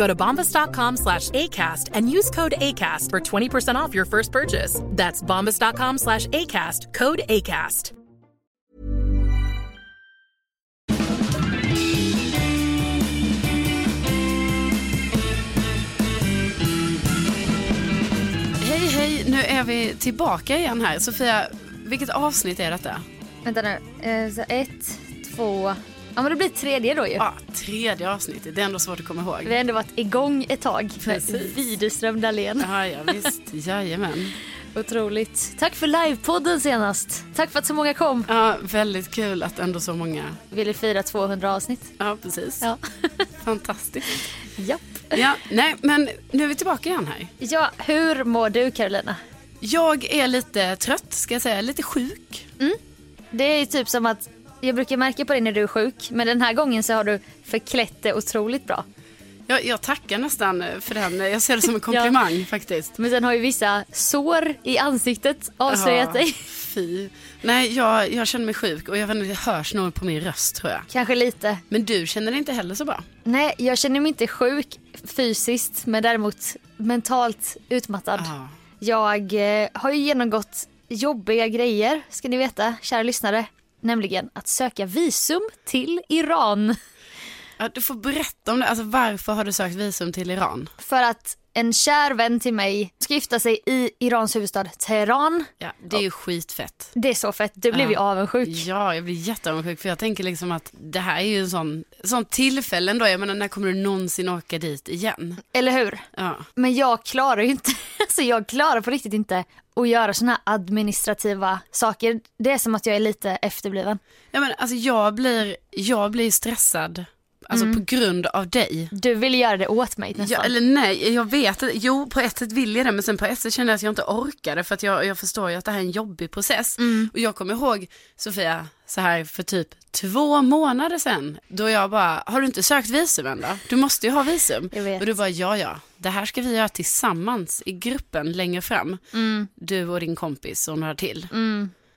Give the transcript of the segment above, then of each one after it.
Go to bombas.com slash ACAST and use code ACAST for 20% off your first purchase. That's bombas.com slash ACAST, code ACAST. Hej hej, nu är vi tillbaka igen här. Sofia, vilket avsnitt är detta? Vänta nu. Eh, så ett, två... Ja men det blir tredje då ju. Ja, tredje avsnittet. Det är ändå svårt att komma ihåg. Vi har ändå varit igång ett tag. Precis. Widerström Dahlén. Ja, ja visst. Jajamän. Otroligt. Tack för livepodden senast. Tack för att så många kom. Ja, väldigt kul att ändå så många... Ville fira 200 avsnitt. Ja, precis. Ja. Fantastiskt. Japp. Ja, nej, men nu är vi tillbaka igen här. Ja, hur mår du Carolina? Jag är lite trött, ska jag säga. Lite sjuk. Det är typ som att jag brukar märka på dig när du är sjuk men den här gången så har du förklätt det otroligt bra. Jag, jag tackar nästan för den. Jag ser det som en komplimang faktiskt. Men sen har ju vissa sår i ansiktet avslöjat Ja, dig. Fy. Nej, jag, jag känner mig sjuk och jag vet inte, det hörs nog på min röst tror jag. Kanske lite. Men du känner dig inte heller så bra? Nej, jag känner mig inte sjuk fysiskt men däremot mentalt utmattad. Ja. Jag eh, har ju genomgått jobbiga grejer, ska ni veta, kära lyssnare. Nämligen att söka visum till Iran. Ja, du får berätta om det. Alltså, varför har du sökt visum till Iran? För att en kär vän till mig ska gifta sig i Irans huvudstad Teheran. Ja, det är ju skitfett. Det är så fett, du blev ju Ja. avundsjuk. Ja, jag blir jätteavundsjuk för jag tänker liksom att det här är ju en sån, sån tillfälle ändå. Jag menar, när kommer du någonsin åka dit igen? Eller hur? Ja. Men jag klarar ju inte, alltså jag klarar på riktigt inte att göra såna här administrativa saker. Det är som att jag är lite efterbliven. Ja, men alltså jag blir, jag blir stressad. Alltså på grund av dig. Du vill göra det åt mig nästan. Ja, eller nej, jag vet att, jo på ett sätt vill jag det men sen på ett sätt känner jag att jag inte orkade för att jag, jag förstår ju att det här är en jobbig process. Och jag kommer ihåg Sofia, så här för typ två månader sedan, då jag bara, har du inte sökt visum än då? Du måste ju ha visum. Jag vet. Och du bara, ja ja, det här ska vi göra tillsammans i gruppen längre fram. Du och din kompis och några till.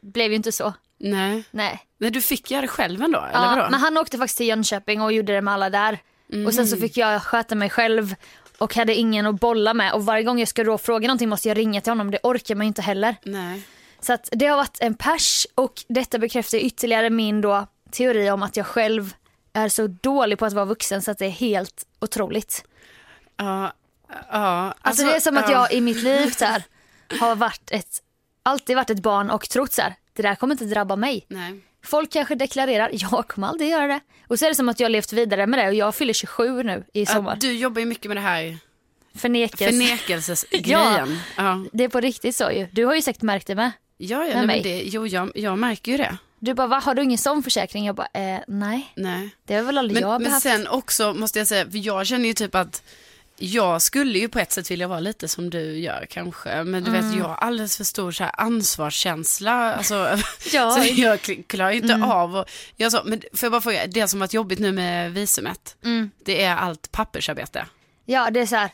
Blev ju inte så. Nej. Nej. Nej, du fick göra det själv ändå, eller Ja, vadå? men han åkte faktiskt till Jönköping och gjorde det med alla där. Och sen så fick jag sköta mig själv och hade ingen att bolla med. Och varje gång jag ska då fråga någonting måste jag ringa till honom. Det orkar man ju inte heller. Nej. Så att det har varit en pers och detta bekräftar ytterligare min då teori om att jag själv är så dålig på att vara vuxen så att det är helt otroligt. Ja, ja. Alltså, det är som att ja. jag i mitt liv så här, har varit ett, alltid varit ett barn och trott så här, det där kommer inte drabba mig. Nej. Folk kanske deklarerar, jag kommer aldrig göra det. Och så är det som att jag har levt vidare med det och jag fyller 27 nu i sommar. Du jobbar ju mycket med det här Förnekelse. förnekelsesgrejen. ja. Det är på riktigt så ju. Du har ju säkert märkt det med. Ja, ja, nej, men det, jo, jag, jag märker ju det. Du bara, va, har du ingen sån försäkring? Jag bara, eh, nej. Nej. Det har väl aldrig jag Men, men behövt. sen också måste jag säga, för jag känner ju typ att jag skulle ju på ett sätt vilja vara lite som du gör kanske. Men du Mm. vet, jag har alldeles för stor så här, ansvarskänsla. Alltså, Ja. Mm. så jag kl- klarar ju inte av. Och, jag så, men får jag bara fråga, det som varit jobbigt nu med visumet, Mm. det är allt pappersarbete. Ja, det är så här,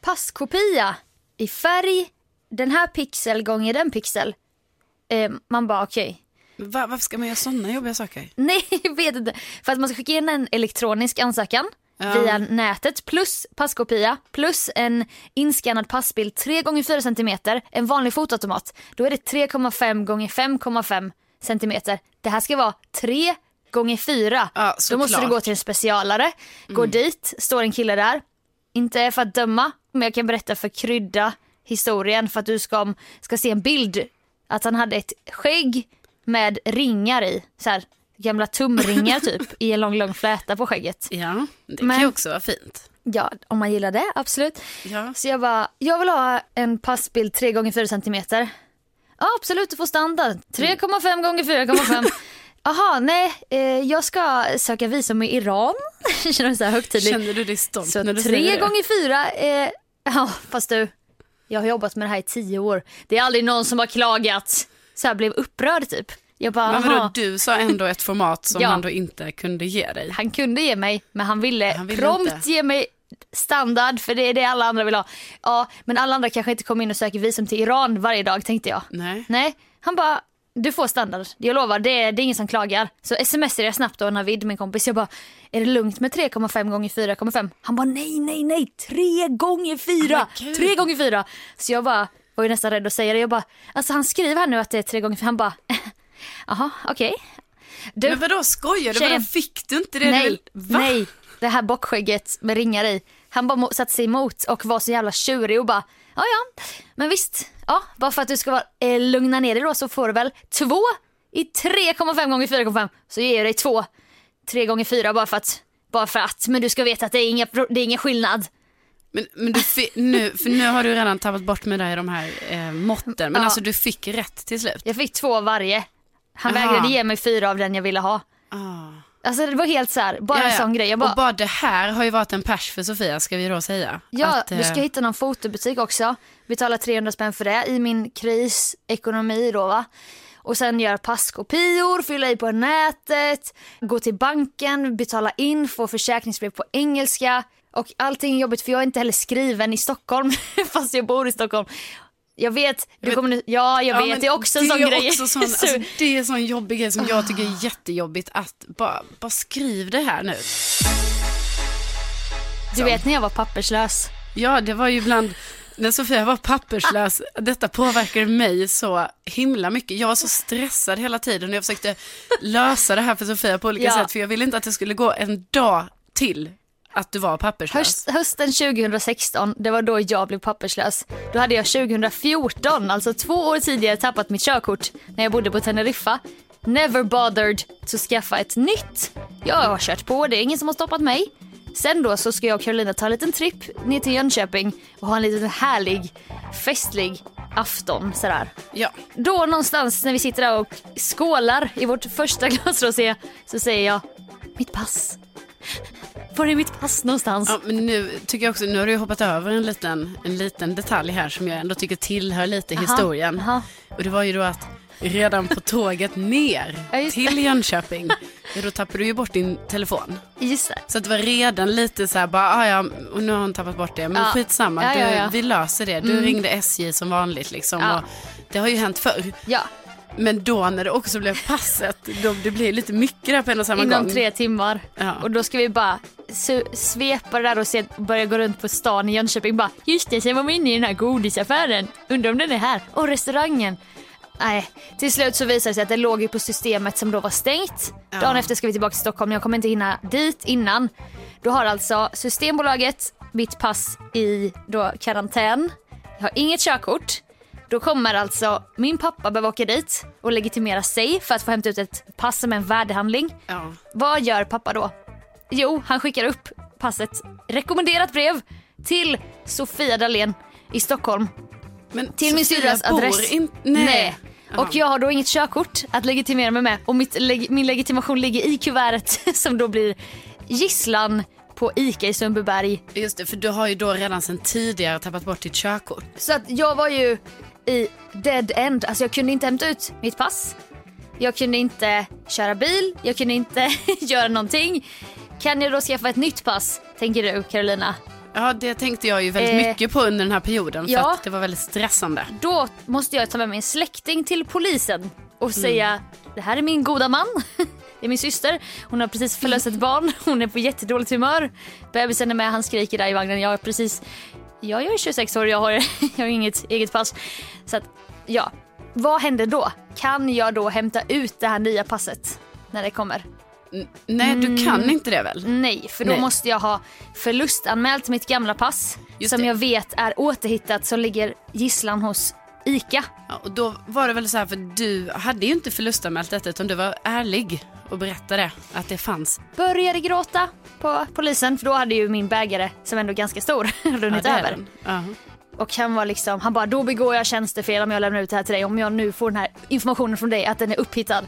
passkopia i färg, den här pixel gånger den pixel. Eh, man bara okej. Va, varför ska man göra sådana jobbiga saker? Nej, jag vet inte. För att man ska skicka in en elektronisk ansökan Ja. via nätet plus passkopia plus en inskannad passbild 3 gånger 4 cm, en vanlig fotoautomat. Då är det 3,5 gånger 5,5 cm. Det här ska vara 3 gånger 4. Ja, Då måste du såklart. gå till en specialare, gå dit, står en kille där. Inte för att döma, men jag kan berätta för krydda historien för att du ska, ska se en bild. Att han hade ett skägg med ringar i. Så här, gamla tumringar typ i en lång, lång fläta på skägget. Ja, det Men- kan ju också vara fint. Ja, om man gillar det, absolut. Ja. Så jag bara, jag vill ha en passbild 3 gånger 4 centimeter. Ja, absolut, du får standard. 3,5 gånger 4,5. Jaha, nej, eh, jag ska söka visum i Iran. Känner så här du dig stolt Så när du säger det? gånger fyra, eh, ja fast du, jag har jobbat med det här i tio år. Det är aldrig någon som har klagat. Så här blev upprörd typ. Jag bara, Men vadå, du sa ändå ett format som Ja. han då inte kunde ge dig. Han kunde ge mig, men han ville, Han ville prompt inte. ge mig standard för det är det alla andra vill ha. Ja, men alla andra kanske inte kommer in och söker visum till Iran varje dag tänkte jag. Nej. Nej, han bara, du får standard. Jag lovar, det är, det är ingen som klagar. Så smsade jag snabbt då Navid, min kompis. Jag bara, är det lugnt med 3,5 gånger 4,5? Han bara, nej, nej, nej, 3 gånger 4! Oh my God. 3 gånger 4! Så jag bara, var ju nästan rädd att säga det. Jag bara, alltså han skriver här nu att det är 3 gånger 4. Han bara, jaha, okej. Du, Men vadå, skojar du? Vadå, fick du inte det du nej? Va? nej, det här bockskägget med ringar i. Han bara satte sig emot och var så jävla tjurig och bara, ja ja, men visst, ja, bara för att du ska vara, eh, lugna ner dig då så får du väl två i 3,5 gånger 4,5 så ger jag dig två, tre gånger fyra bara för att, bara för att, men du ska veta att det är, inga, det är ingen skillnad. Men, men du fi- nu, för nu har du redan tappat bort med dig de här eh, måtten. Men Ja. alltså du fick rätt till slut. Jag fick två av varje. Han Aha. vägrade ge mig fyra av den jag ville ha. Ah. Alltså det var helt så här, bara Ja, en ja. sån grej. Bara, Och bara det här har ju varit en pers för Sofia, ska vi då säga. Ja, Att, du ska eh, hitta någon fotobutik också. Betala 300 spänn för det i min krisekonomi då va. Och sen göra passkopior, fylla i på nätet, gå till banken, betala in, få försäkringsbrev på engelska. Och allting är jobbigt för jag är inte heller skriven i Stockholm fast jag bor i Stockholm. Jag vet, du kommer nu, ja jag Ja, vet, det är också en sån grej. Sån, Så- alltså, det är en sån jobbig grej som jag tycker är jättejobbigt att bara, bara skriv det här nu. du vet när jag var papperslös. Ja, det var ju bland, när Sofia var papperslös, detta påverkade mig så himla mycket. Jag var så stressad hela tiden och jag försökte lösa det här för Sofia på olika Ja. sätt, för jag ville inte att det skulle gå en dag till att du var papperslös. Höst, hösten 2016, det var då jag blev papperslös. Då hade jag 2014, alltså två år tidigare, tappat mitt körkort när jag bodde på Teneriffa. Never bothered to skaffa ett nytt. Jag har kört på, det är ingen som har stoppat mig. Sen då så ska jag och Carolina ta en liten tripp ner till Jönköping och ha en liten härlig, festlig afton sådär. Ja. Då någonstans när vi sitter där och skålar i vårt första glas rosé så säger jag mitt pass. Var är mitt pass någonstans? ja, men nu tycker jag också, nu har du hoppat över en liten, en liten detalj här som jag ändå tycker tillhör lite historien. aha. Och det var ju då att redan på tåget ner Ja, till Jönköping, ja, då tappade du ju bort din telefon. Just det. Så det var redan lite så här, bara, ah, ja, och nu har hon tappat bort det, men Ja. skitsamma, Ja, du, ja, ja. vi löser det. Du ringde SJ som vanligt liksom. Det har ju hänt förr. Ja, Men då när det också blev passet, då det blir lite mycket där på en och samma inom gång. tre timmar. Ja. Och då ska vi bara su- svepa det där och se, börja gå runt på stan i Jönköping. Bara, just det, sen var vi inne i den här godisaffären. Undrar om den är här. Och restaurangen. Nej, till slut så visade det sig att det låg ju på systemet som då var stängt. Ja. Dagen efter ska vi tillbaka till Stockholm, jag kommer inte hinna dit innan. Då har alltså Systembolaget mitt pass i då karantän. Jag har inget körkort. Då kommer alltså min pappa behöva åka dit och legitimera sig för att få hämta ut ett pass som en värdehandling. Ja. Vad gör pappa då? Jo, han skickar upp passet, rekommenderat brev till Sofia Dalén i Stockholm. Men Till min syrras adress. In... Nej. Jaha. Och jag har då inget körkort att legitimera mig med och leg- min legitimation ligger i kuvertet som då blir gisslan på ICA i Sundbyberg. Just det, för du har ju då redan sedan tidigare tappat bort ditt körkort. Så att jag var ju i dead end, alltså jag kunde inte hämta ut mitt pass. Jag kunde inte köra bil, jag kunde inte göra någonting. Kan jag då skaffa ett nytt pass, tänker du Carolina? Ja, det tänkte jag ju väldigt Eh, mycket på under den här perioden för ja. att det var väldigt stressande. Då måste jag ta med mig en släkting till polisen och säga det här är min goda man. Det är min syster. Hon har precis förlöst ett barn. Hon är på jättedåligt humör. Bebisen är med, han skriker där i vagnen. Jag är precis, ja, jag är 26 år, jag har, jag har inget eget pass. Så att, ja. Vad händer då? Kan jag då hämta ut det här nya passet när det kommer? Nej, du kan inte det väl? Nej, för då Nej. måste jag ha förlustanmält mitt gamla pass Just som det. jag vet är återhittat som ligger gisslan hos ICA. Ja, och då var det väl så här, för du hade ju inte förlustanmält detta utan du var ärlig och berättade att det fanns. Började gråta på polisen för då hade ju min bägare som ändå är ganska stor runnit Ja, över. Och han var liksom, han bara då begår jag tjänstefel om jag lämnar ut det här till dig om jag nu får den här informationen från dig att den är upphittad.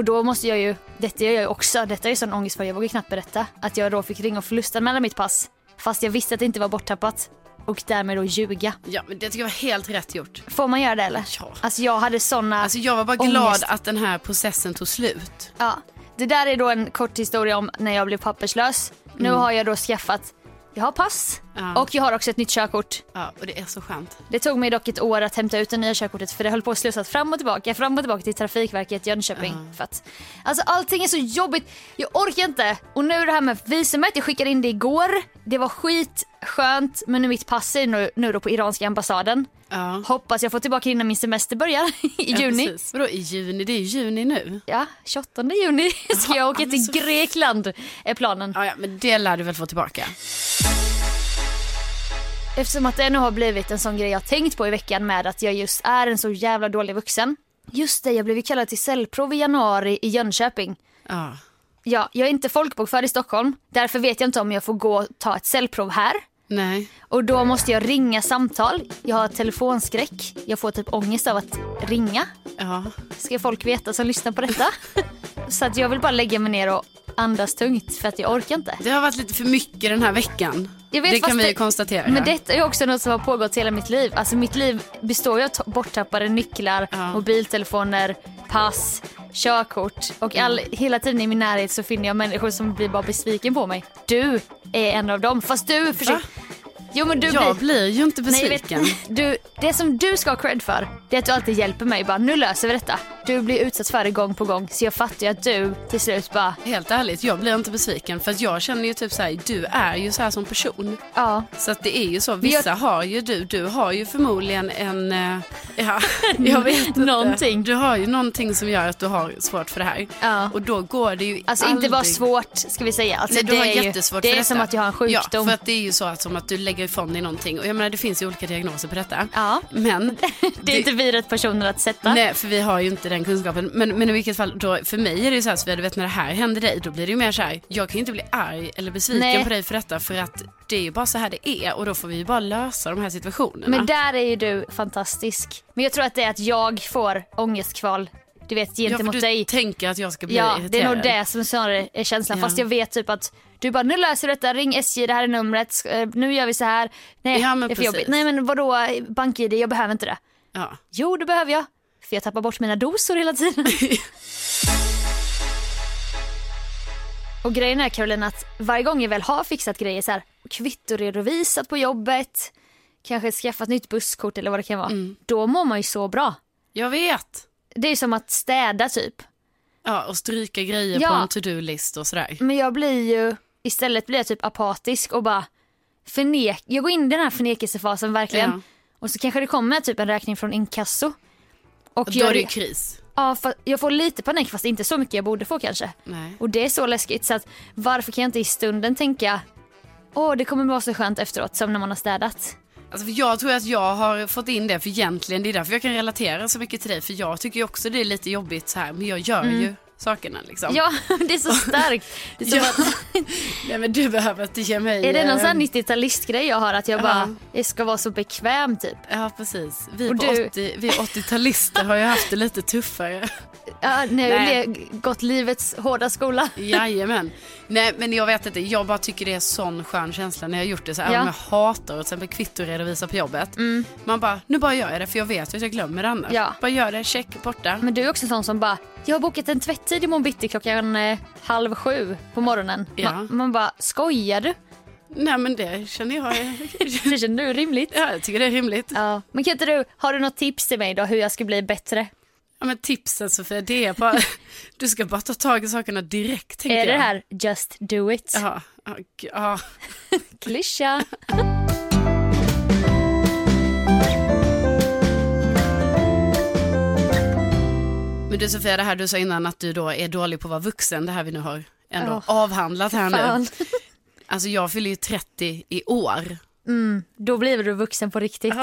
Och då måste jag ju, detta gör jag ju också, detta är ju sån ångest för jag vågar knappt berätta. Att jag då fick ringa och förlustanmäla mitt pass. Fast jag visste att det inte var borttappat. Och därmed då ljuga. ja, men det tycker jag var helt rätt gjort. Får man göra det eller? Ja. Alltså jag hade såna Alltså jag var bara glad ångest. att den här processen tog slut. Ja, det där är då en kort historia om när jag blev papperslös. Nu har jag då skaffat, jag har pass Mm. Ja. och jag har också ett nytt körkort. Ja, och det är så skönt. Det tog mig dock ett år att hämta ut det nya körkortet för det höll på att slussas fram och tillbaka, fram och tillbaka till Trafikverket Jönköping. För att, alltså allting är så jobbigt, jag orkar inte. Och nu det här med visumet, jag skickade in det igår. Det var skitskönt men nu mitt pass är nu, nu då på iranska ambassaden. Ja. Hoppas jag får tillbaka innan min semester börjar i juni. Ja. Vadå i juni? Det är ju juni nu. Ja, 28 juni ska jag åka till Grekland är planen. Ja, ja, men det lär du väl få tillbaka. Eftersom att det nu har blivit en sån grej jag tänkt på i veckan med att jag just är en så jävla dålig vuxen. Just det, jag blev kallad till cellprov i januari i Jönköping. Ja. Ja, jag är inte folkbokförd i Stockholm. Därför vet jag inte om jag får gå och ta ett cellprov här. Nej. Och då måste jag ringa samtal. Jag har telefonskräck. Jag får typ ångest av att ringa. Ja. Ska folk veta som lyssnar på detta. Så att jag vill bara lägga mig ner och andas tungt för att jag orkar inte. Det har varit lite för mycket den här veckan. Vet, det kan vi ju konstatera. Men detta är också något som har pågått hela mitt liv. Alltså mitt liv består ju av borttappade nycklar, Ja. mobiltelefoner, pass, körkort och all, hela tiden i min närhet så finner jag människor som blir bara besviken på mig. Du är en av dem. Fast du försöker... Jo men du jag blir... blir ju inte Nej, jag vet, besviken. du, det som du ska ha cred för, det är att du alltid hjälper mig. Bara, nu löser vi detta. Du blir utsatt för det gång på gång. Så jag fattar ju att du till slut bara, Helt ärligt, jag blir inte besviken för att jag känner ju typ så här, du är ju så här som person. ja. Så att det är ju så, jag- vissa har ju du, du har ju förmodligen en, eh, ja, jag vet inte. Någonting. Du har ju någonting som gör att du har svårt för det här. Ja. Och då går det ju Alltså aldrig... inte bara svårt ska vi säga. Alltså, Nej, du det har är ju, jättesvårt Det för är detta. som att jag har en sjukdom. Ja, för att det är ju så att som att du lägger ifrån dig någonting. Och jag menar det finns ju olika diagnoser på detta. Ja. Men Det är inte vi rätt personer att sätta. Nej, för vi har ju inte den kunskapen. Men, men i vilket fall, då, för mig är det ju så här, så du vet när det här händer dig, då blir det ju mer så här, jag kan ju inte bli arg eller besviken Nej. på dig för detta, för att det är ju bara så här det är och då får vi ju bara lösa de här situationerna. Men där är ju du fantastisk. Men jag tror att det är att jag får ångestkval, du vet ja, för gentemot du dig. tänker att jag ska bli Ja, irriterad. det är nog det som snarare är känslan. Ja. Fast jag vet typ att du bara, nu löser vi detta, ring SJ, det här är numret, eh, nu gör vi så här. Nej, Ja, men det är för precis. jobbigt. Nej men vadå, bank-id, jag behöver inte det. Ja. Jo, det behöver jag. För jag tappar bort mina dosor hela tiden. Och grejen är Caroline att varje gång jag väl har fixat grejer så här, kvittoredovisat på jobbet, kanske skaffat nytt busskort eller vad det kan vara, då mår man ju så bra. Jag vet. Det är som att städa typ. Ja, och stryka grejer Ja. på en to-do-list och sådär. Men jag blir ju, istället blir jag typ apatisk och bara förnek, jag går in i den här förnekelsefasen verkligen. Ja. Och så kanske det kommer typ en räkning från inkasso. Och, då är det ju kris. ja, jag får lite panik fast inte så mycket jag borde få kanske. Nej. Och det är så läskigt så att varför kan jag inte i stunden tänka åh det kommer vara så skönt efteråt som när man har städat. Alltså jag tror att jag har fått in det, för egentligen det är därför jag kan relatera så mycket till dig, för jag tycker också det är lite jobbigt så här, men jag gör ju sakerna liksom. Ja, det är så starkt. Är, Ja. att, Nej men du behöver inte ge mig... är det någon eh, sån här 90-talistgrej jag har att jag bara jag ska vara så bekväm typ. Ja precis. Vi, du- 80, vi 80-talister har ju haft det lite tuffare. Ja, Nej. jag gått livets hårda skola. Jajamän. Nej men jag vet inte, jag bara tycker det är sån skön känsla när jag gjort det. Så även Ja. jag hatar att exempel kvittoredovisa på jobbet. Man bara, nu bara gör jag det för jag vet att jag glömmer det annars. Ja. Bara gör det, check, borta. Men du är också sån som bara, jag har bokat en tvätttid imorgon bitti klockan eh, halv sju på morgonen. Ja. Man, man bara, skojar du? Nej men det känner jag, Det känner du rimligt? ja, jag tycker det är rimligt. Ja. Men kan inte du, har du något tips till mig då hur jag ska bli bättre? Ja, men tipsen Sofia, det är bara, du ska bara ta tag i sakerna direkt tänker Är det jag. här just do it? Ja, ja, ja. Klyscha. Men du Sofia, det här du sa innan att du då är dålig på att vara vuxen, det här vi nu har ändå Åh, avhandlat här Fan. nu. Alltså jag fyller ju 30 i år. Då blir du vuxen på riktigt.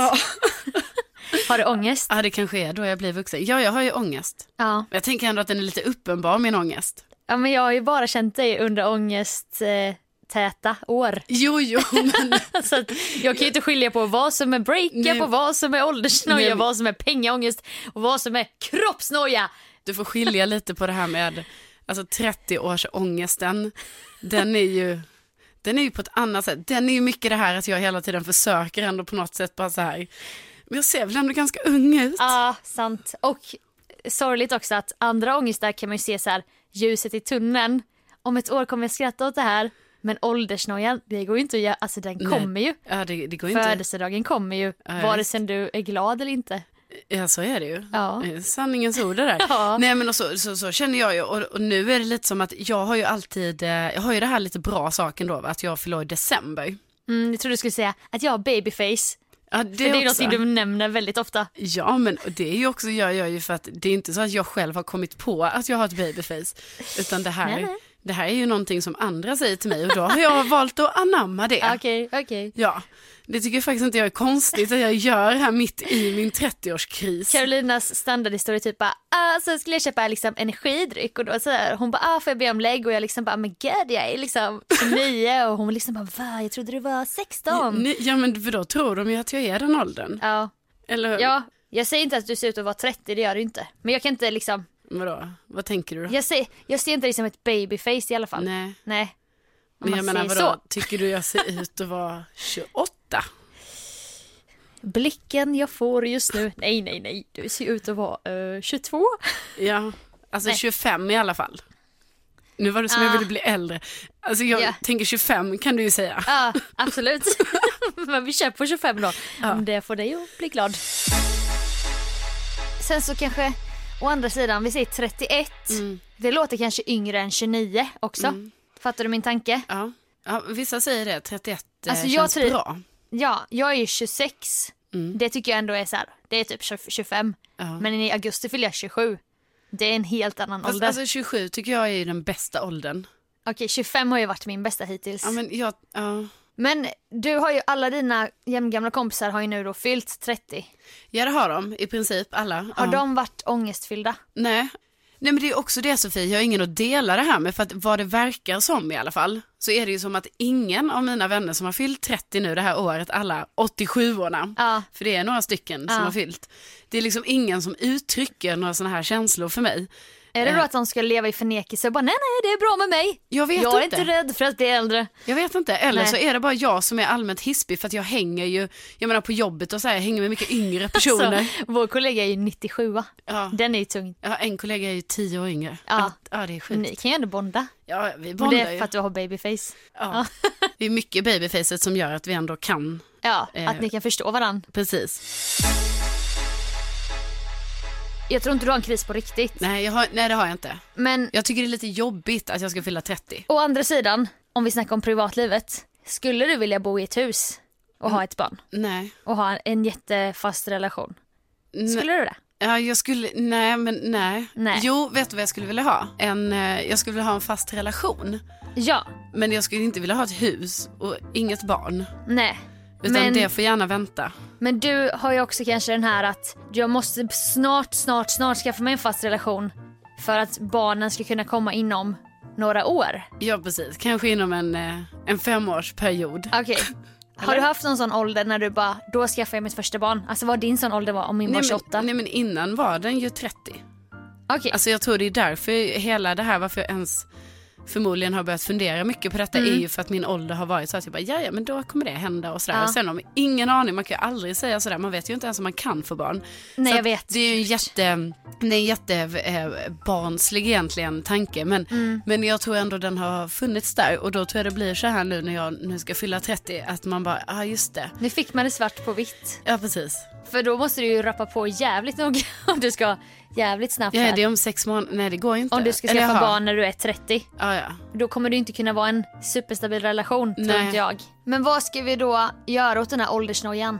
Har du ångest? Ja, det kanske är då jag blir vuxen. Ja, jag har ju ångest. Ja. Jag tänker ändå att den är lite uppenbar, min ångest. ja, men jag har ju bara känt dig under ångest eh, täta år. Jo, jo, men Så jag kan ju inte skilja på vad som är breakup och vad som är åldersnoja, Nej, vad som är pengaångest och vad som är kroppsnoja. du får skilja lite på det här med alltså 30 års ångesten. Den är ju, den är ju på ett annat sätt. Den är ju mycket det här att jag hela tiden försöker ändå på något sätt bara så här. Men jag ser väl ändå ganska ung ut. Ja, sant. Och sorgligt också att andra ångestar kan man ju se så här ljuset i tunneln. Om ett år kommer jag skratta åt det här. Men åldersnojan, det går ju inte att göra, alltså den Nej. kommer ju. Ja, det, det går inte. Födelsedagen kommer ju, Ja, vare sig du är glad eller inte. Ja, så är det ju. Ja. Sanningens ord det där. Ja. Nej, men och så, så, så känner jag ju. Och, och nu är det lite som att jag har ju alltid, eh, jag har ju det här lite bra saken då, att jag fyller år i december. Mm, jag trodde du skulle säga att jag har babyface. Ja, det, för det är också. något du nämner väldigt ofta. Ja, men det är ju också, jag gör ju för att det är inte så att jag själv har kommit på att jag har ett babyface. Utan det här, Nej, nej. Det här är ju någonting som andra säger till mig och då har jag valt att anamma det. Okej, okej. Ja, det tycker jag faktiskt inte jag är konstigt att jag gör här mitt i min 30-årskris. Carolinas standardhistoria typ bara, ah, så skulle jag köpa liksom energidryck och då så här, hon bara, ah, får jag be om lägg och jag liksom bara, men gud jag är liksom 29 och hon liksom bara, va, jag trodde du var 16. Ni- Ja, men för då tror de ju att jag är den åldern. Ja, Eller ja, jag säger inte att du ser ut att vara 30, det gör du inte. Men jag kan inte liksom, vadå? Vad tänker du då? jag ser, jag ser inte dig som ett babyface i alla fall. Nej, Nej. Om men jag menar vadå? så. Tycker du jag ser ut att vara 28? Blicken jag får just nu, nej nej nej, du ser ut att vara eh, 22. Ja, alltså Nej. 25 i alla fall. Nu var det som jag Ah. ville bli äldre. Alltså jag Ja. tänker 25 kan du ju säga. Ja, absolut. Men vi kör på 25 då. Om det får dig att bli glad. Sen så kanske, å andra sidan, vi säger 31. Mm. Det låter kanske yngre än 29 också. Fattar du min tanke? Ja. ja, vissa säger det, 31 eh, Alltså, jag känns tror- bra. Ja, jag är ju 26. Det tycker jag ändå är så här, det är typ 25. Mm. Ja. Men i augusti fyller jag 27. Det är en helt annan Fast, ålder. alltså 27 tycker jag är den bästa åldern. Okej, 25 har ju varit min bästa hittills. Ja, men jag, ja. Men du har ju, alla dina jämngamla kompisar har ju nu då fyllt 30. ja, det har de i princip alla. Har ja. de varit ångestfyllda? Nej. Nej men det är också det Sofie, jag har ingen att dela det här med för att vad det verkar som i alla fall så är det ju som att ingen av mina vänner som har fyllt 30 nu det här året, alla 87orna, Ja. för det är några stycken som Ja. har fyllt, det är liksom ingen som uttrycker några sådana här känslor för mig. Är det Eh. då att de ska leva i förnekelse och bara nej nej det är bra med mig. Jag vet jag är inte. inte rädd för att bli äldre. Jag vet inte, eller Nej. så är det bara jag som är allmänt hispig för att jag hänger ju, jag menar på jobbet och så här, jag hänger med mycket yngre personer. Så, vår kollega är ju 97 Ja. Den är ju tung. Har en kollega är ju 10 år yngre. Ja. ja det är sjukt. Ni kan ju ändå bonda. Ja, vi bondar det är ju. för att du har babyface. Ja. Det är mycket babyfacet som gör att vi ändå kan. Ja, Eh. att ni kan förstå varandra. Precis. Jag tror inte du har en kris på riktigt. Nej, jag har, nej, det har jag inte. Men Jag tycker det är lite jobbigt att jag ska fylla 30. å andra sidan, om vi snackar om privatlivet. Skulle du vilja bo i ett hus och ha ett barn Nej. och ha en jättefast relation? Skulle du det? Ja, jag skulle, nej men nej. Nej. Jo, vet du vad jag skulle vilja ha? En, eh, jag skulle vilja ha en fast relation. Ja, Men jag skulle inte vilja ha ett hus och inget barn. nej. Utan Men- det får gärna vänta. Men du har ju också kanske den här att jag måste snart, snart, snart skaffa mig en fast relation för att barnen ska kunna komma inom några år. Ja, precis. Kanske inom en, eh, en femårsperiod. Okej. Har du haft någon sån ålder när du bara, då skaffar jag mitt första barn? Alltså vad din sån ålder var om min var 28? men, nej, men innan var den ju 30. Okej. Alltså jag tror det är därför hela det här, varför jag ens förmodligen har börjat fundera mycket på detta Mm. är ju för att min ålder har varit så att jag bara, ja men då kommer det hända och sådär. Ja. Och sen om ingen aning, man kan ju aldrig säga sådär, man vet ju inte ens om man kan få barn. Nej, så jag vet. Det är ju en jätte, det är en jätte eh, barnslig egentligen tanke, men, Mm. men jag tror ändå den har funnits där och då tror jag det blir så här nu när jag nu ska fylla 30, att man bara, ja ah, just det. Nu fick man det svart på vitt. Ja precis. För då måste du ju rappa på jävligt noga om du ska jävligt snabbt Ja, det är om sex månader. Nej, det går ju inte. Om du ska skaffa barn när du är 30. Ja, ja. Då kommer det inte kunna vara en superstabil relation tror inte jag. Men vad ska vi då göra åt den här åldersnojan?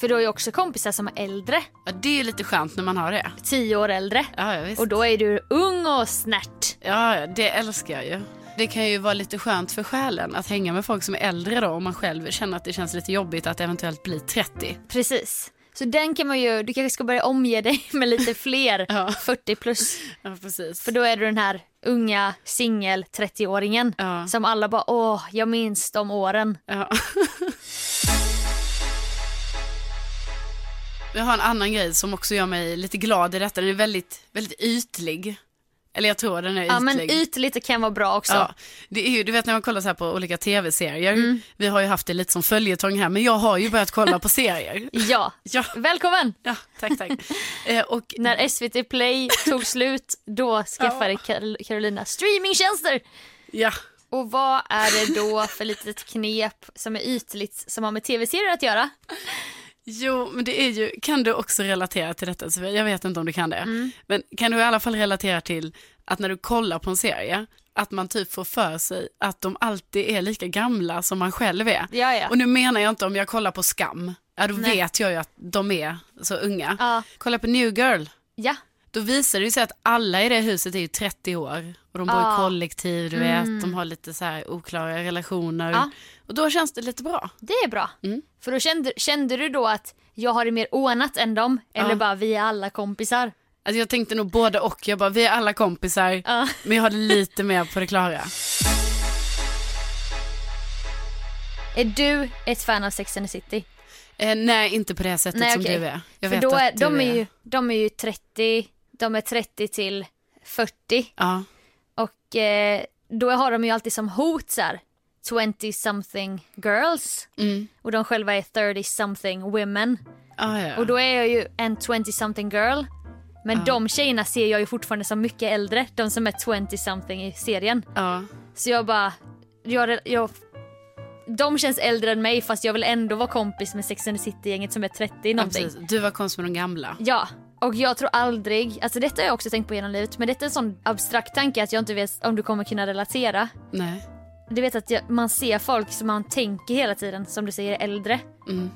För du har ju också kompisar som är äldre. ja, det är ju lite skönt när man har det. 10 år äldre. Ja, ja, visst. Och då är du ung och snärt. Ja, ja, det älskar jag ju. Det kan ju vara lite skönt för själen att hänga med folk som är äldre då om man själv känner att det känns lite jobbigt att eventuellt bli 30. Precis. Så den kan man ju, du kanske ska börja omge dig med lite fler Ja. 40 plus. Ja, precis. För då är du den här unga singel 30-åringen Ja. som alla bara åh, jag minns de åren. Ja. Jag har en annan grej som också gör mig lite glad i detta. Den är väldigt, väldigt ytlig. Eller jag tror den är ytlig. Ja men ytligt kan vara bra också. Ja, det är ju, du vet när man kollar så här på olika tv-serier. Mm. Vi har ju haft det lite som följetong här, men jag har ju börjat kolla på serier. Ja. Ja, Välkommen! ja tack, tack. Eh, och När SVT Play tog slut, då skaffade Kar- Carolina streamingtjänster. ja, Och vad är det då för litet knep som är ytligt som har med tv-serier att göra? Jo, men det är ju, kan du också relatera till detta Sofia? Jag vet inte om du kan det. Mm. Men kan du i alla fall relatera till att när du kollar på en serie, att man typ får för sig att de alltid är lika gamla som man själv är. Ja, ja. Och nu menar jag inte om jag kollar på Skam, ja då Nej. vet jag ju att de är så unga. Ja. Kolla på New Girl, Ja, då visar det sig att alla i det huset är ju 30 år. Och de bor Ja. i kollektiv, du vet, de har lite så här oklara relationer. Mm. Ja. Och då känns det lite bra. det är bra. För då kände, kände du då att jag har det mer ordnat än dem? Eller Ja. bara vi är alla kompisar? Alltså jag tänkte nog både och. Jag bara, vi är alla kompisar, men jag har det lite mer på det klara. Är du ett fan av Sex and the City? Eh, nej, inte på det sättet Nej, som du är. Jag För vet då är, att de, är ju, de är ju 30, de är 30 till 40 Ja, och eh, då har de ju alltid som hot så här 20 something girls mm. och de själva är 30 something women. ah, ja. Och då är jag ju en 20 something girl. Men de tjejerna ser jag ju fortfarande som mycket äldre, de som är 20 something i serien. ja. Så jag bara, jag, jag, de känns äldre än mig fast jag vill ändå vara kompis med Sex and the City-gänget som är 30 ja, någonting. precis. Du var kompis med de gamla. Ja, och jag tror aldrig, alltså detta har jag också tänkt på genom livet, men detta är en sån abstrakt tanke att jag inte vet om du kommer kunna relatera. Nej. Du vet att jag, man ser folk som man tänker hela tiden, som du säger, är äldre. Mm.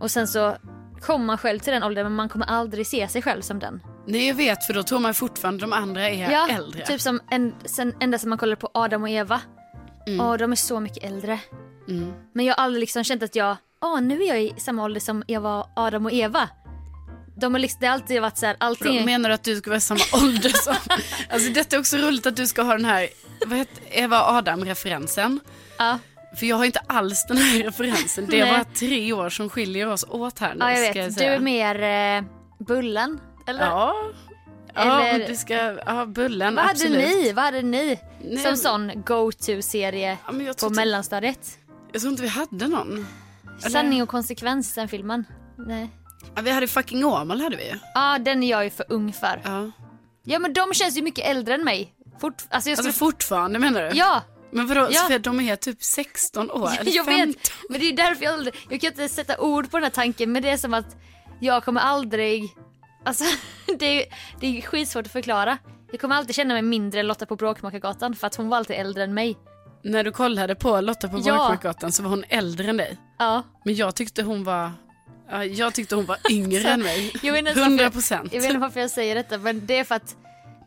Och sen så kommer man själv till den åldern men man kommer aldrig se sig själv som den. Nej, jag vet, för då tror man fortfarande de andra är Ja, äldre. typ som en, sen, ända som man kollar på Adam och Eva. Åh, de är så mycket äldre. Mm. Men jag har aldrig liksom känt att jag, åh nu är jag i samma ålder som Eva, Adam och Eva. De har liksom, det har alltid varit så här, allting... menar du att du ska vara samma ålder som... Alltså detta är också roligt att du ska ha den här, vad heter Eva Adam-referensen. ja, För jag har inte alls den här referensen. Det är bara tre år som skiljer oss åt här nu. ja, jag ska vet. Du säga. är mer eh, Bullen, eller? Ja. Ja, Eller- du ska, ja, Bullen, Vad hade absolut. ni? Vad hade ni Nej, som sån go-to-serie Ja, jag, på inte, mellanstadiet? jag tror inte vi hade någon. Eller- Sanning och konsekvens, den filmen. Nej. Ja, vi hade fucking Åmål hade vi. Ja, den är jag ju för ung för. Ja. Ja, men de känns ju mycket äldre än mig. Fort... Alltså jag skulle... Alltså fortfarande menar du? Ja, Men vadå, Ja. Sofia, de är typ 16 år? eller jag 15? vet. Men det är därför jag aldrig... Jag kan inte sätta ord på den här tanken, men det är som att jag kommer aldrig... Alltså, det är, det är skitsvårt att förklara. Jag kommer alltid känna mig mindre än Lotta på Bråkmakargatan för att hon var alltid äldre än mig. När du kollade på Lotta på Ja. Bråkmakargatan så var hon äldre än dig. Ja. Men jag tyckte hon var, ja, jag tyckte hon var yngre än mig. Jag vet, inte ens 100 varför, procent. jag vet inte varför jag säger detta, men det är för att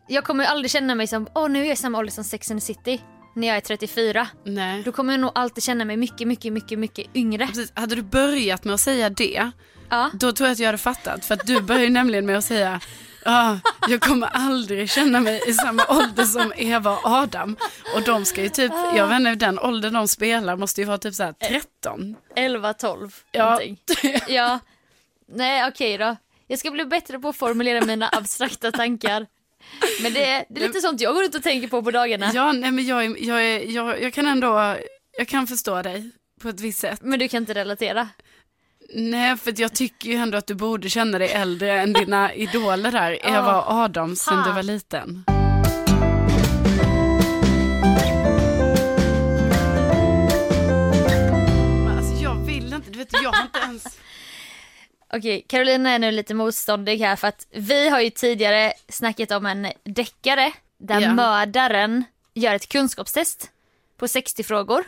jag kommer aldrig känna mig som, åh nu är jag samma ålder som Sex and the City när jag är 34. Nej. Då kommer jag nog alltid känna mig mycket, mycket, mycket, mycket yngre. Precis. Hade du börjat med att säga det, Ja. då tror jag att jag hade fattat. För att du började nämligen med att säga, ah, jag kommer aldrig känna mig i samma ålder som Eva och Adam. Och de ska ju typ, jag vet inte, den åldern de spelar måste ju vara typ så här 13. 11, 12 Ja. någonting. Ja. Nej okej då. Jag ska bli bättre på att formulera mina abstrakta tankar. Men det är, det är lite sånt jag går ut och tänker på på dagarna. Ja, nej men jag, jag, jag, jag kan ändå, jag kan förstå dig på ett visst sätt. Men du kan inte relatera. Nej, för jag tycker ju ändå att du borde känna dig äldre än dina idoler där, Eva och Adam, sen du var liten. Men alltså jag vill inte, du vet jag har inte ens... Okej, Carolina är nu lite motståndig här för att vi har ju tidigare snackat om en deckare där Ja. mördaren gör ett kunskapstest på 60 frågor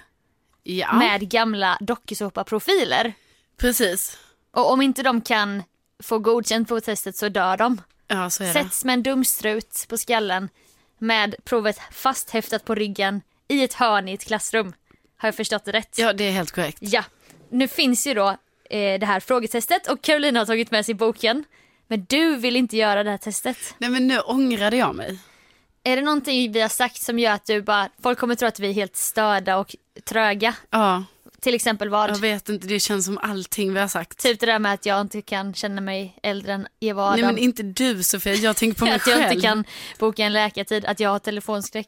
Ja, med gamla dokusåpaprofiler. Precis. Och om inte de kan få godkänt på testet så dör de. Ja, så är det. Sätts med en dumstrut på skallen med provet fasthäftat på ryggen i ett hörn i ett klassrum. Har jag förstått det rätt? Ja, det är helt korrekt. Ja, nu finns ju då eh, det här frågetestet och Carolina har tagit med sig boken. Men du vill inte göra det här testet. Nej, men nu ångrade jag mig. Är det någonting vi har sagt som gör att du bara, folk kommer tro att vi är helt störda och tröga? Ja, Till exempel vad? jag vet inte, det känns som allting vi har sagt. Typ det där med att jag inte kan känna mig äldre än Eva och Nej, Adam. men inte du Sofia, jag tänker på mig att jag själv. inte kan boka en läkartid, att jag har telefonskräck.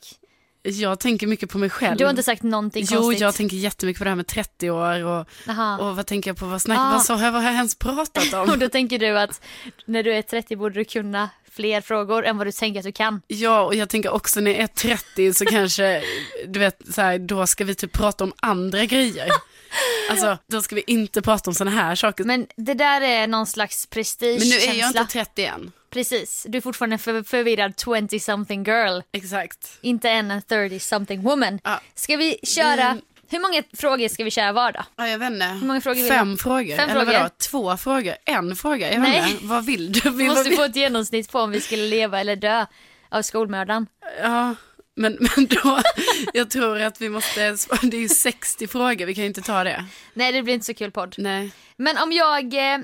Jag tänker mycket på mig själv. Du har inte sagt någonting Jo, konstigt. jag tänker jättemycket på det här med 30 år och, Aha. och vad tänker jag på, vad snack, Ah. vad, så, vad har jag ens pratat Och om? då tänker du att när du är 30 borde du kunna fler frågor än vad du tänker att du kan. Ja, och jag tänker också när jag är 30 så kanske, du vet, så här, då ska vi typ prata om andra grejer. Alltså, då ska vi inte prata om sådana här saker. Men, Men det där är någon slags prestige nu är jag inte 30 än. Precis, du är fortfarande för, förvirrad 20-something girl. Exakt. Inte än en 30-something woman. Ja. Ska vi köra, Mm. Hur många frågor ska vi köra var då? Ja, jag vet inte. Hur många frågor Fem frågor. Fem Eller frågor. vadå? Två frågor? En fråga? Jag vet Nej. inte. Vad vill du? Vi måste få ett genomsnitt på om vi skulle leva eller dö av skolmördaren. Ja, men, men då, jag tror att vi måste, det är ju 60 frågor, vi kan ju inte ta det. Nej det blir inte så kul podd. Nej. Men om jag, eh,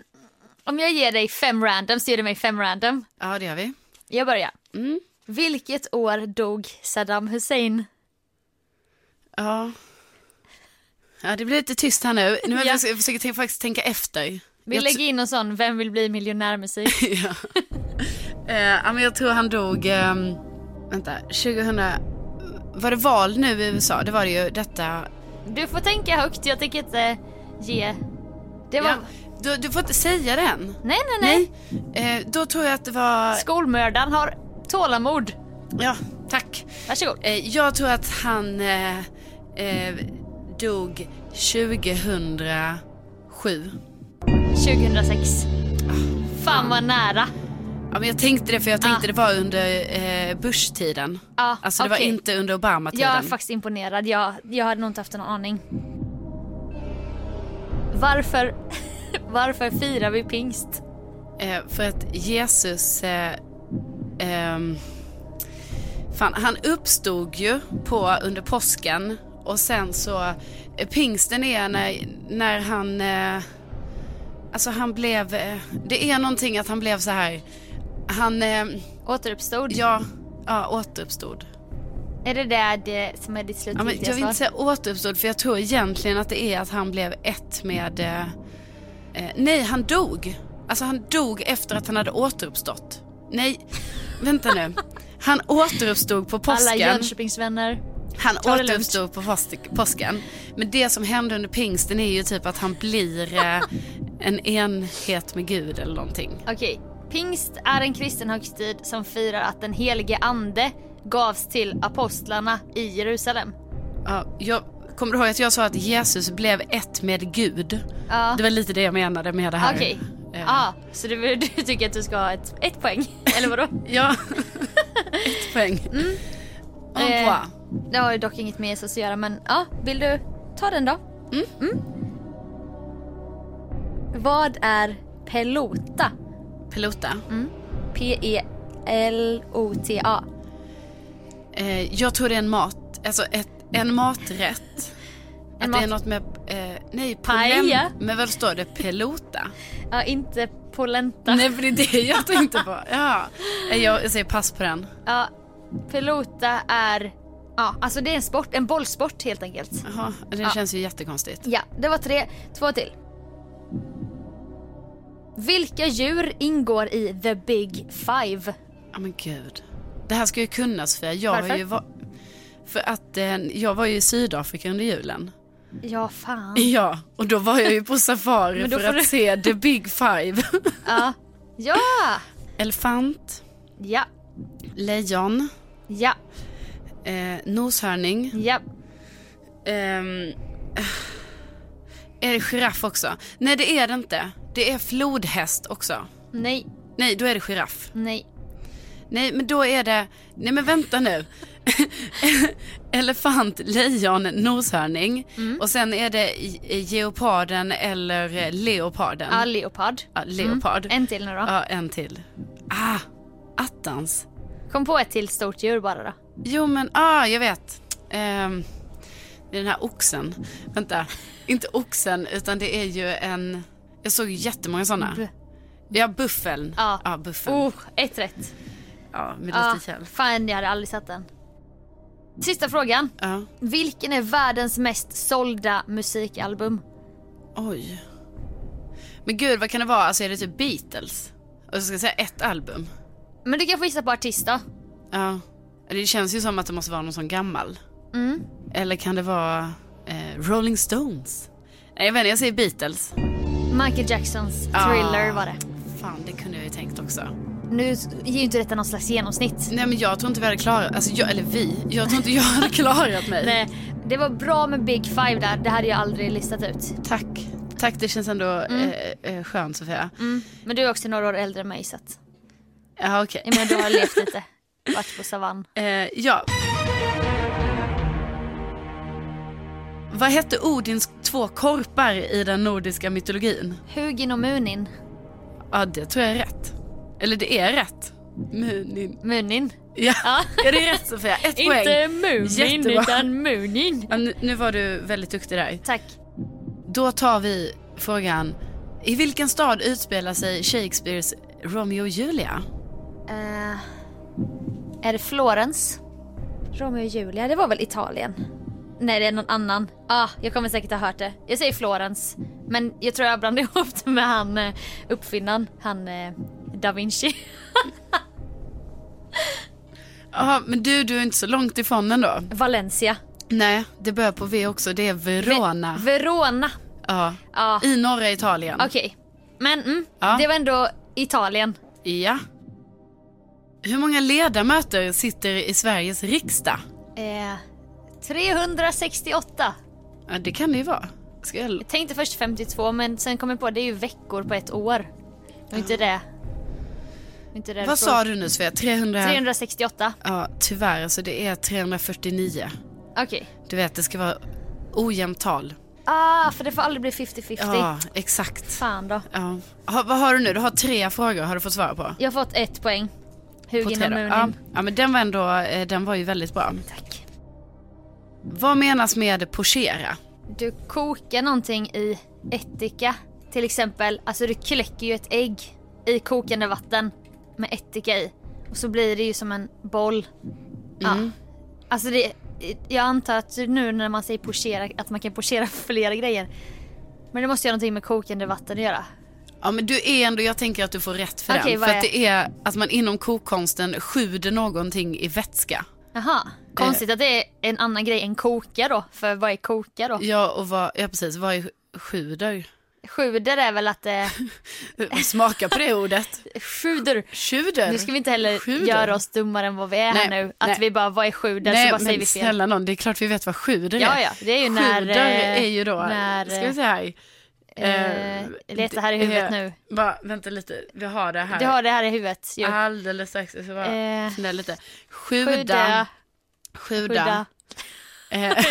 om jag ger dig fem random så ger du mig fem random. Ja, det gör vi. Jag börjar. Mm. Vilket år dog Saddam Hussein? Ja. Ja, det blir lite tyst här nu. nu Ja. jag, försöker faktiskt tänka efter. Vi lägger in en sån Vem vill bli miljonärmusik? ja. Eh, men jag tror han dog, ehm, vänta, 2000, var det val nu i USA? Det var det ju detta. Du får tänka högt, jag tänker inte ge... Det var... Ja, du, du får inte säga det än. Nej, nej, nej. Eh, då tror jag att det var, Skolmördaren har tålamod. ja, tack. Varsågod. Eh, jag tror att han eh, eh, dog 2007. 2006. Fan vad nära. Ja, men jag tänkte det för jag tänkte Ah. det var under eh, Bush-tiden. Ja, alltså det var okej. inte under Obama-tiden. Jag är faktiskt imponerad. Jag, jag hade nog inte haft en aning. Varför, varför firar vi pingst? Eh, för att Jesus, eh, ehm, fan, han uppstod ju på under påsken och sen så, eh, pingsten är när, när han, eh, alltså han blev, eh, det är någonting att han blev så här, han, eh, Återuppstod? ja, ja, återuppstod. Är det där det som är ditt Ja, slutgiltiga jag vill inte säga återuppstod för jag tror egentligen att det är att han blev ett med... Eh, eh, nej, han dog. Alltså han dog efter att han hade återuppstått. Nej, vänta nu. Han återuppstod på Alla påsken. Jönköpingsvänner. Han återuppstod på påsk- påsken. Men det som hände under pingsten är ju typ att han blir eh, en enhet med Gud eller någonting. Okej. Pingst är en kristen högtid som firar att den helige ande gavs till apostlarna i Jerusalem. Ja, jag kommer du ihåg att jag sa att Jesus blev ett med Gud? Ja. Det var lite det jag menade med det här. Okej. Eh, Ja, så du, du tycker att du ska ha ett, ett poäng? Eller vadå? Ja, ett poäng. Ja, Eh, bra. Det har ju dock inget med Jesus att göra men ja, vill du ta den då? Mm. Vad är pelota? Pelota. E P-E-L-O-T-A. Eh, jag tror det är en mat, alltså ett, en maträtt. En att det är mat- något med, eh, nej, polem, men vad står det, pelota? Ja, inte polenta. nej, för det är det jag tänkte på. Ja, Eh, jag, jag säger pass på den. Ja, pelota är, ja alltså det är en sport, en bollsport helt enkelt. Jaha, det Ja. känns ju jättekonstigt. Ja, det var tre, två till. Vilka djur ingår i the big five? Ja men gud. Det här ska ju kunnas för jag Varför? har ju va- för att eh, jag var ju i Sydafrika under julen. Ja, fan. Ja, och då var jag ju på safari för att du- se the big five. Ja. Ja! Elefant, Ja, lejon, ja, eh, noshörning. ja. Ehm, är det giraff också? Nej det är det inte. Det är flodhäst också. Nej, Nej, då är det giraff. nej. Nej, men då är det... Nej, men vänta nu. Elefant, lejon, noshörning. Och sen är det geoparden eller eh, leoparden. Ja, leopard. Ja, leopard. En till nu då. Ja, en till. Ah, attans. Kom på ett till stort djur bara då. Jo, men ah, jag vet. Ehm, det är den här oxen. Vänta, inte oxen, utan det är ju en... Jag såg jättemånga sådana. B- Ja, buffeln. Ja. ja buffeln. Oh, ett rätt. Ja, med Ja, lite hjälp. fan, jag hade aldrig satt den. Sista frågan. Ja. Vilken är världens mest sålda musikalbum? Oj. Men gud, vad kan det vara? Alltså är det typ Beatles? Och så ska jag säga ett album? Men du kan få gissa på artist då. Ja. Det känns ju som att det måste vara någon sån gammal. Mm. Eller kan det vara eh, Rolling Stones? Nej, jag vet inte, jag säger Beatles. Michael Jacksons Thriller Ah. var det. Fan, det kunde jag ju tänkt också. Nu ger ju inte detta någon slags genomsnitt. Nej, men jag tror inte vi hade klarat, alltså jag, eller vi, jag tror inte jag hade klarat mig. Nej, det var bra med Big Five där. Det hade jag aldrig listat ut. Tack. Tack, det känns ändå eh, eh, skönt Sofia. Mm. Men du är också några år äldre än mig så att... Ja, okej. Jag menar du har levt lite. Varit på savann. Eh, ja. Vad hette Odins två korpar i den nordiska mytologin? Hugin och Munin. Ja, det tror jag är rätt. Eller det är rätt. Munin. Munin. Ja, Ja. ja det är rätt Sofia. Ett poäng. Inte Mumin Jättebra. utan Munin. Ja, nu, nu var du väldigt duktig där. Tack. Då tar vi frågan. I vilken stad utspelar sig Shakespeares Romeo och Julia? Eh, är det Florens? Romeo och Julia, det var väl Italien? Nej, det är någon annan. Ah, jag kommer säkert ha hört det. Jag säger Florens. Men jag tror jag blandade ihop det med han eh, uppfinnaren, han eh, da Vinci. Ja, men du, du är inte så långt ifrån ändå. Valencia. Nej, det börjar på V också. Det är Verona. Ve- Verona. ja. Ja, I norra Italien. okej. Men mm, Ja. det var ändå Italien. Ja. Hur många ledamöter sitter i Sveriges riksdag? Eh, 368. Ja, det kan det ju vara. Ska jag... Jag tänkte först 52 men sen kom jag på att det är ju veckor på ett år. Var inte det. Inte det Vad sa du nu Svea? 300? 368. Ja, tyvärr. Alltså det är 349. Okej. Du vet, det ska vara ojämnt tal. Ah, för det får aldrig bli 50-50. Ja, exakt. Fan då. Ja. Ha, vad har du nu? Du har tre frågor har du fått svara på. Jag har fått ett poäng. Hugin och. Munin. ja. ja, men den var ändå, eh, den var ju väldigt bra. Tack. Vad menas med pochera? Du kokar någonting i ättika. Till exempel, alltså du kläcker ju ett ägg i kokande vatten med ättika i. Och så blir det ju som en boll. Ja. Mm. Alltså det, jag antar att nu när man säger pochera, att man kan pochera flera grejer. Men det måste ju ha någonting med kokande vatten att göra. Ja men du är ändå, jag tänker att du får rätt för Okej, den. För att det är att man inom kokkonsten sjuder någonting i vätska. Jaha, konstigt att det är en annan grej än koka då. För vad är koka då? Ja och vad, ja precis, vad är sjuder? Sjuder är väl att det... Smaka på det ordet. Sjuder. Sjuder? Nu ska vi inte heller Sjuder? göra oss dummare än vad vi är här Nej, nu. Att nej. vi bara, vad är sjuder? Nej så bara men säger vi fel. snälla någon, det är klart vi vet vad sjuder Ja, är. ja, det är ju när, Sjuder eh, är ju då, när, ska vi se här. Eh, leta här i huvudet nu. Bara, vänta lite, vi har det här. Du har det här i huvudet. Jo. Alldeles strax, jag ska bara Eh, lite. Sjuda. Sjuda. Eh,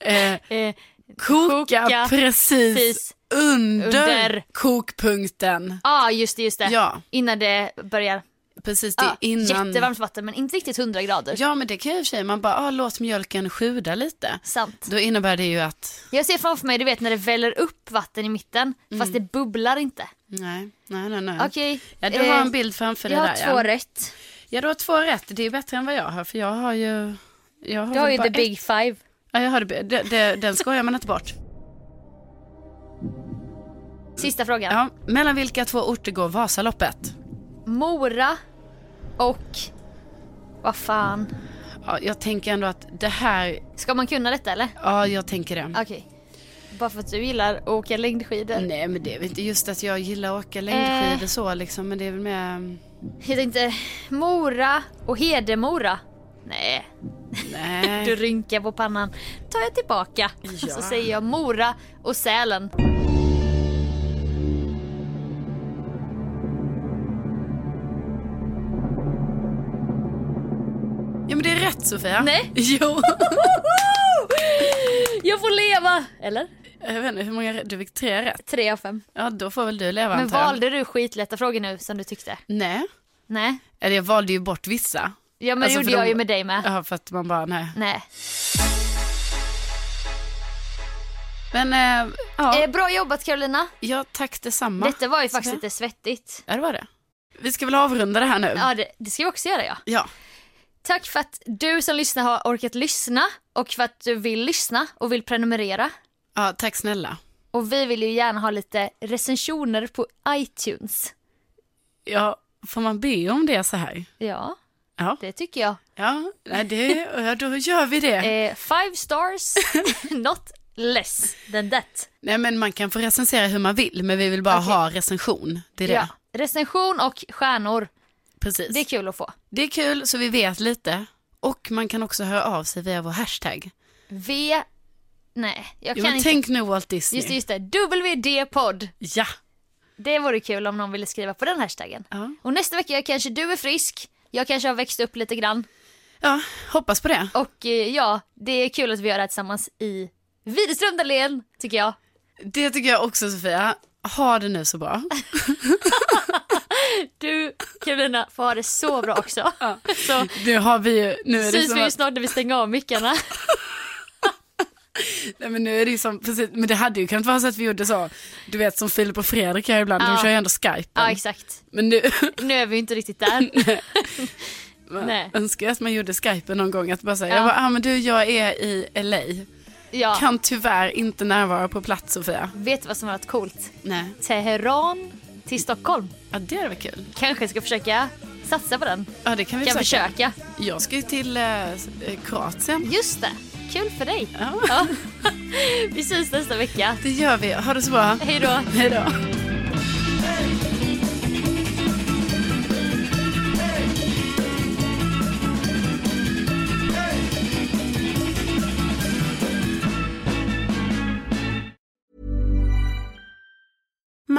eh, Eh, koka, Koka precis, precis under, under. kokpunkten. ah, just det, just det. Ja, Innan det börjar. Precis. Det är Ah, innan. Jättevarmt vatten men inte riktigt 100 grader. Ja, men det kan ju i och för sig, man bara, ah, låt mjölken sjuda lite. Sant. Då innebär det ju att, Jag ser framför mig, du vet när det väller upp vatten i mitten Mm. fast det bubblar inte. nej, nej, nej. nej. Okej. Ja, du eh, har en bild framför dig Jag har där. två ja. rätt. Ja, du har två rätt. Det är bättre än vad jag har, för jag har ju... Jag har Du har ju the big ett. five. Ja, jag har det. det, det den skojar man inte bort. Sista frågan. Ja, mellan vilka två orter går Vasaloppet? Mora och... Vad fan. Ja, jag tänker ändå att det här... Ska man kunna detta eller? Ja, jag tänker det. Okej. Bara för att du gillar att åka längdskidor. Nej, men det är väl inte just att jag gillar att åka längdskidor Eh. så liksom, men det är väl mer... Jag tänkte Mora och Hedemora. Nej, du Nej. rynkar på pannan. tar jag tillbaka. Ja. Så säger jag Mora och Sälen. Rätt Sofia. Nej. Jo. Jag får leva! Eller? Jag vet inte hur många du fick tre rätt. Tre av fem. Ja då får väl du leva Men antar jag. valde du skitlätta frågor nu som du tyckte? Nej. Nej. Eller jag valde ju bort vissa. Ja men Alltså, det gjorde jag de- ju med dig med. Ja för att man bara nej. Nej. Men äh, ja. Eh, bra jobbat Carolina. ja tack detsamma. Detta var ju faktiskt lite svettigt. Ja det var det. Vi ska väl avrunda det här nu. Ja det, det ska vi också göra ja. Ja. Tack för att du som lyssnar har orkat lyssna och för att du vill lyssna och vill prenumerera. ja tack snälla. Och vi vill ju gärna ha lite recensioner på iTunes. Ja, får man be om det så här? Ja, Ja. det tycker jag. Ja, det, ja då gör vi det. Eh, five stars, not less than that. Nej men man kan få recensera hur man vill men vi vill bara Okej. ha recension. Det är det. Ja. Recension och stjärnor, Precis. det är kul att få. Det är kul så vi vet lite. Och man kan också höra av sig via vår hashtag. V... Nej, jag Jo, kan men inte. tänk nu Walt Disney. Just det, just det. WD-podd. Ja. Det vore kul om någon ville skriva på den hashtaggen. Ja. Och nästa vecka kanske du är frisk. Jag kanske har växt upp lite grann. ja, hoppas på det. Och eh, ja, det är kul att vi gör det här tillsammans i Widerström Dahlén, tycker jag. Det tycker jag också Sofia. Ha det nu så bra. Du, Carolina, får ha det så bra också. Så Nu har vi ju, nu är det syns vi ju snart när vi stänger av mickarna. nej, men nu är det ju som, precis, men det hade ju kunnat vara så att vi gjorde så, du vet som Filip och Fredrik gör ibland, de Ja. kör ju ändå Skype. Ja, exakt. Men nu, Nu är vi ju inte riktigt där. man Nej. önskar jag att man gjorde Skype någon gång, att bara säga, Ja. jag bara, ah, men du jag är i LA, Ja, kan tyvärr inte närvara på plats Sofia. vet du vad som har varit coolt? Nej, Teheran till Stockholm. ja det hade varit kul. Kanske ska försöka satsa på den. Ja det kan vi Kan försöka. försöka. Jag ska ju till eh, eh, Kroatien. Just det, kul för dig. Ja. Ja. Vi syns nästa vecka. Det gör vi, ha det så bra. Hej då. Hej då.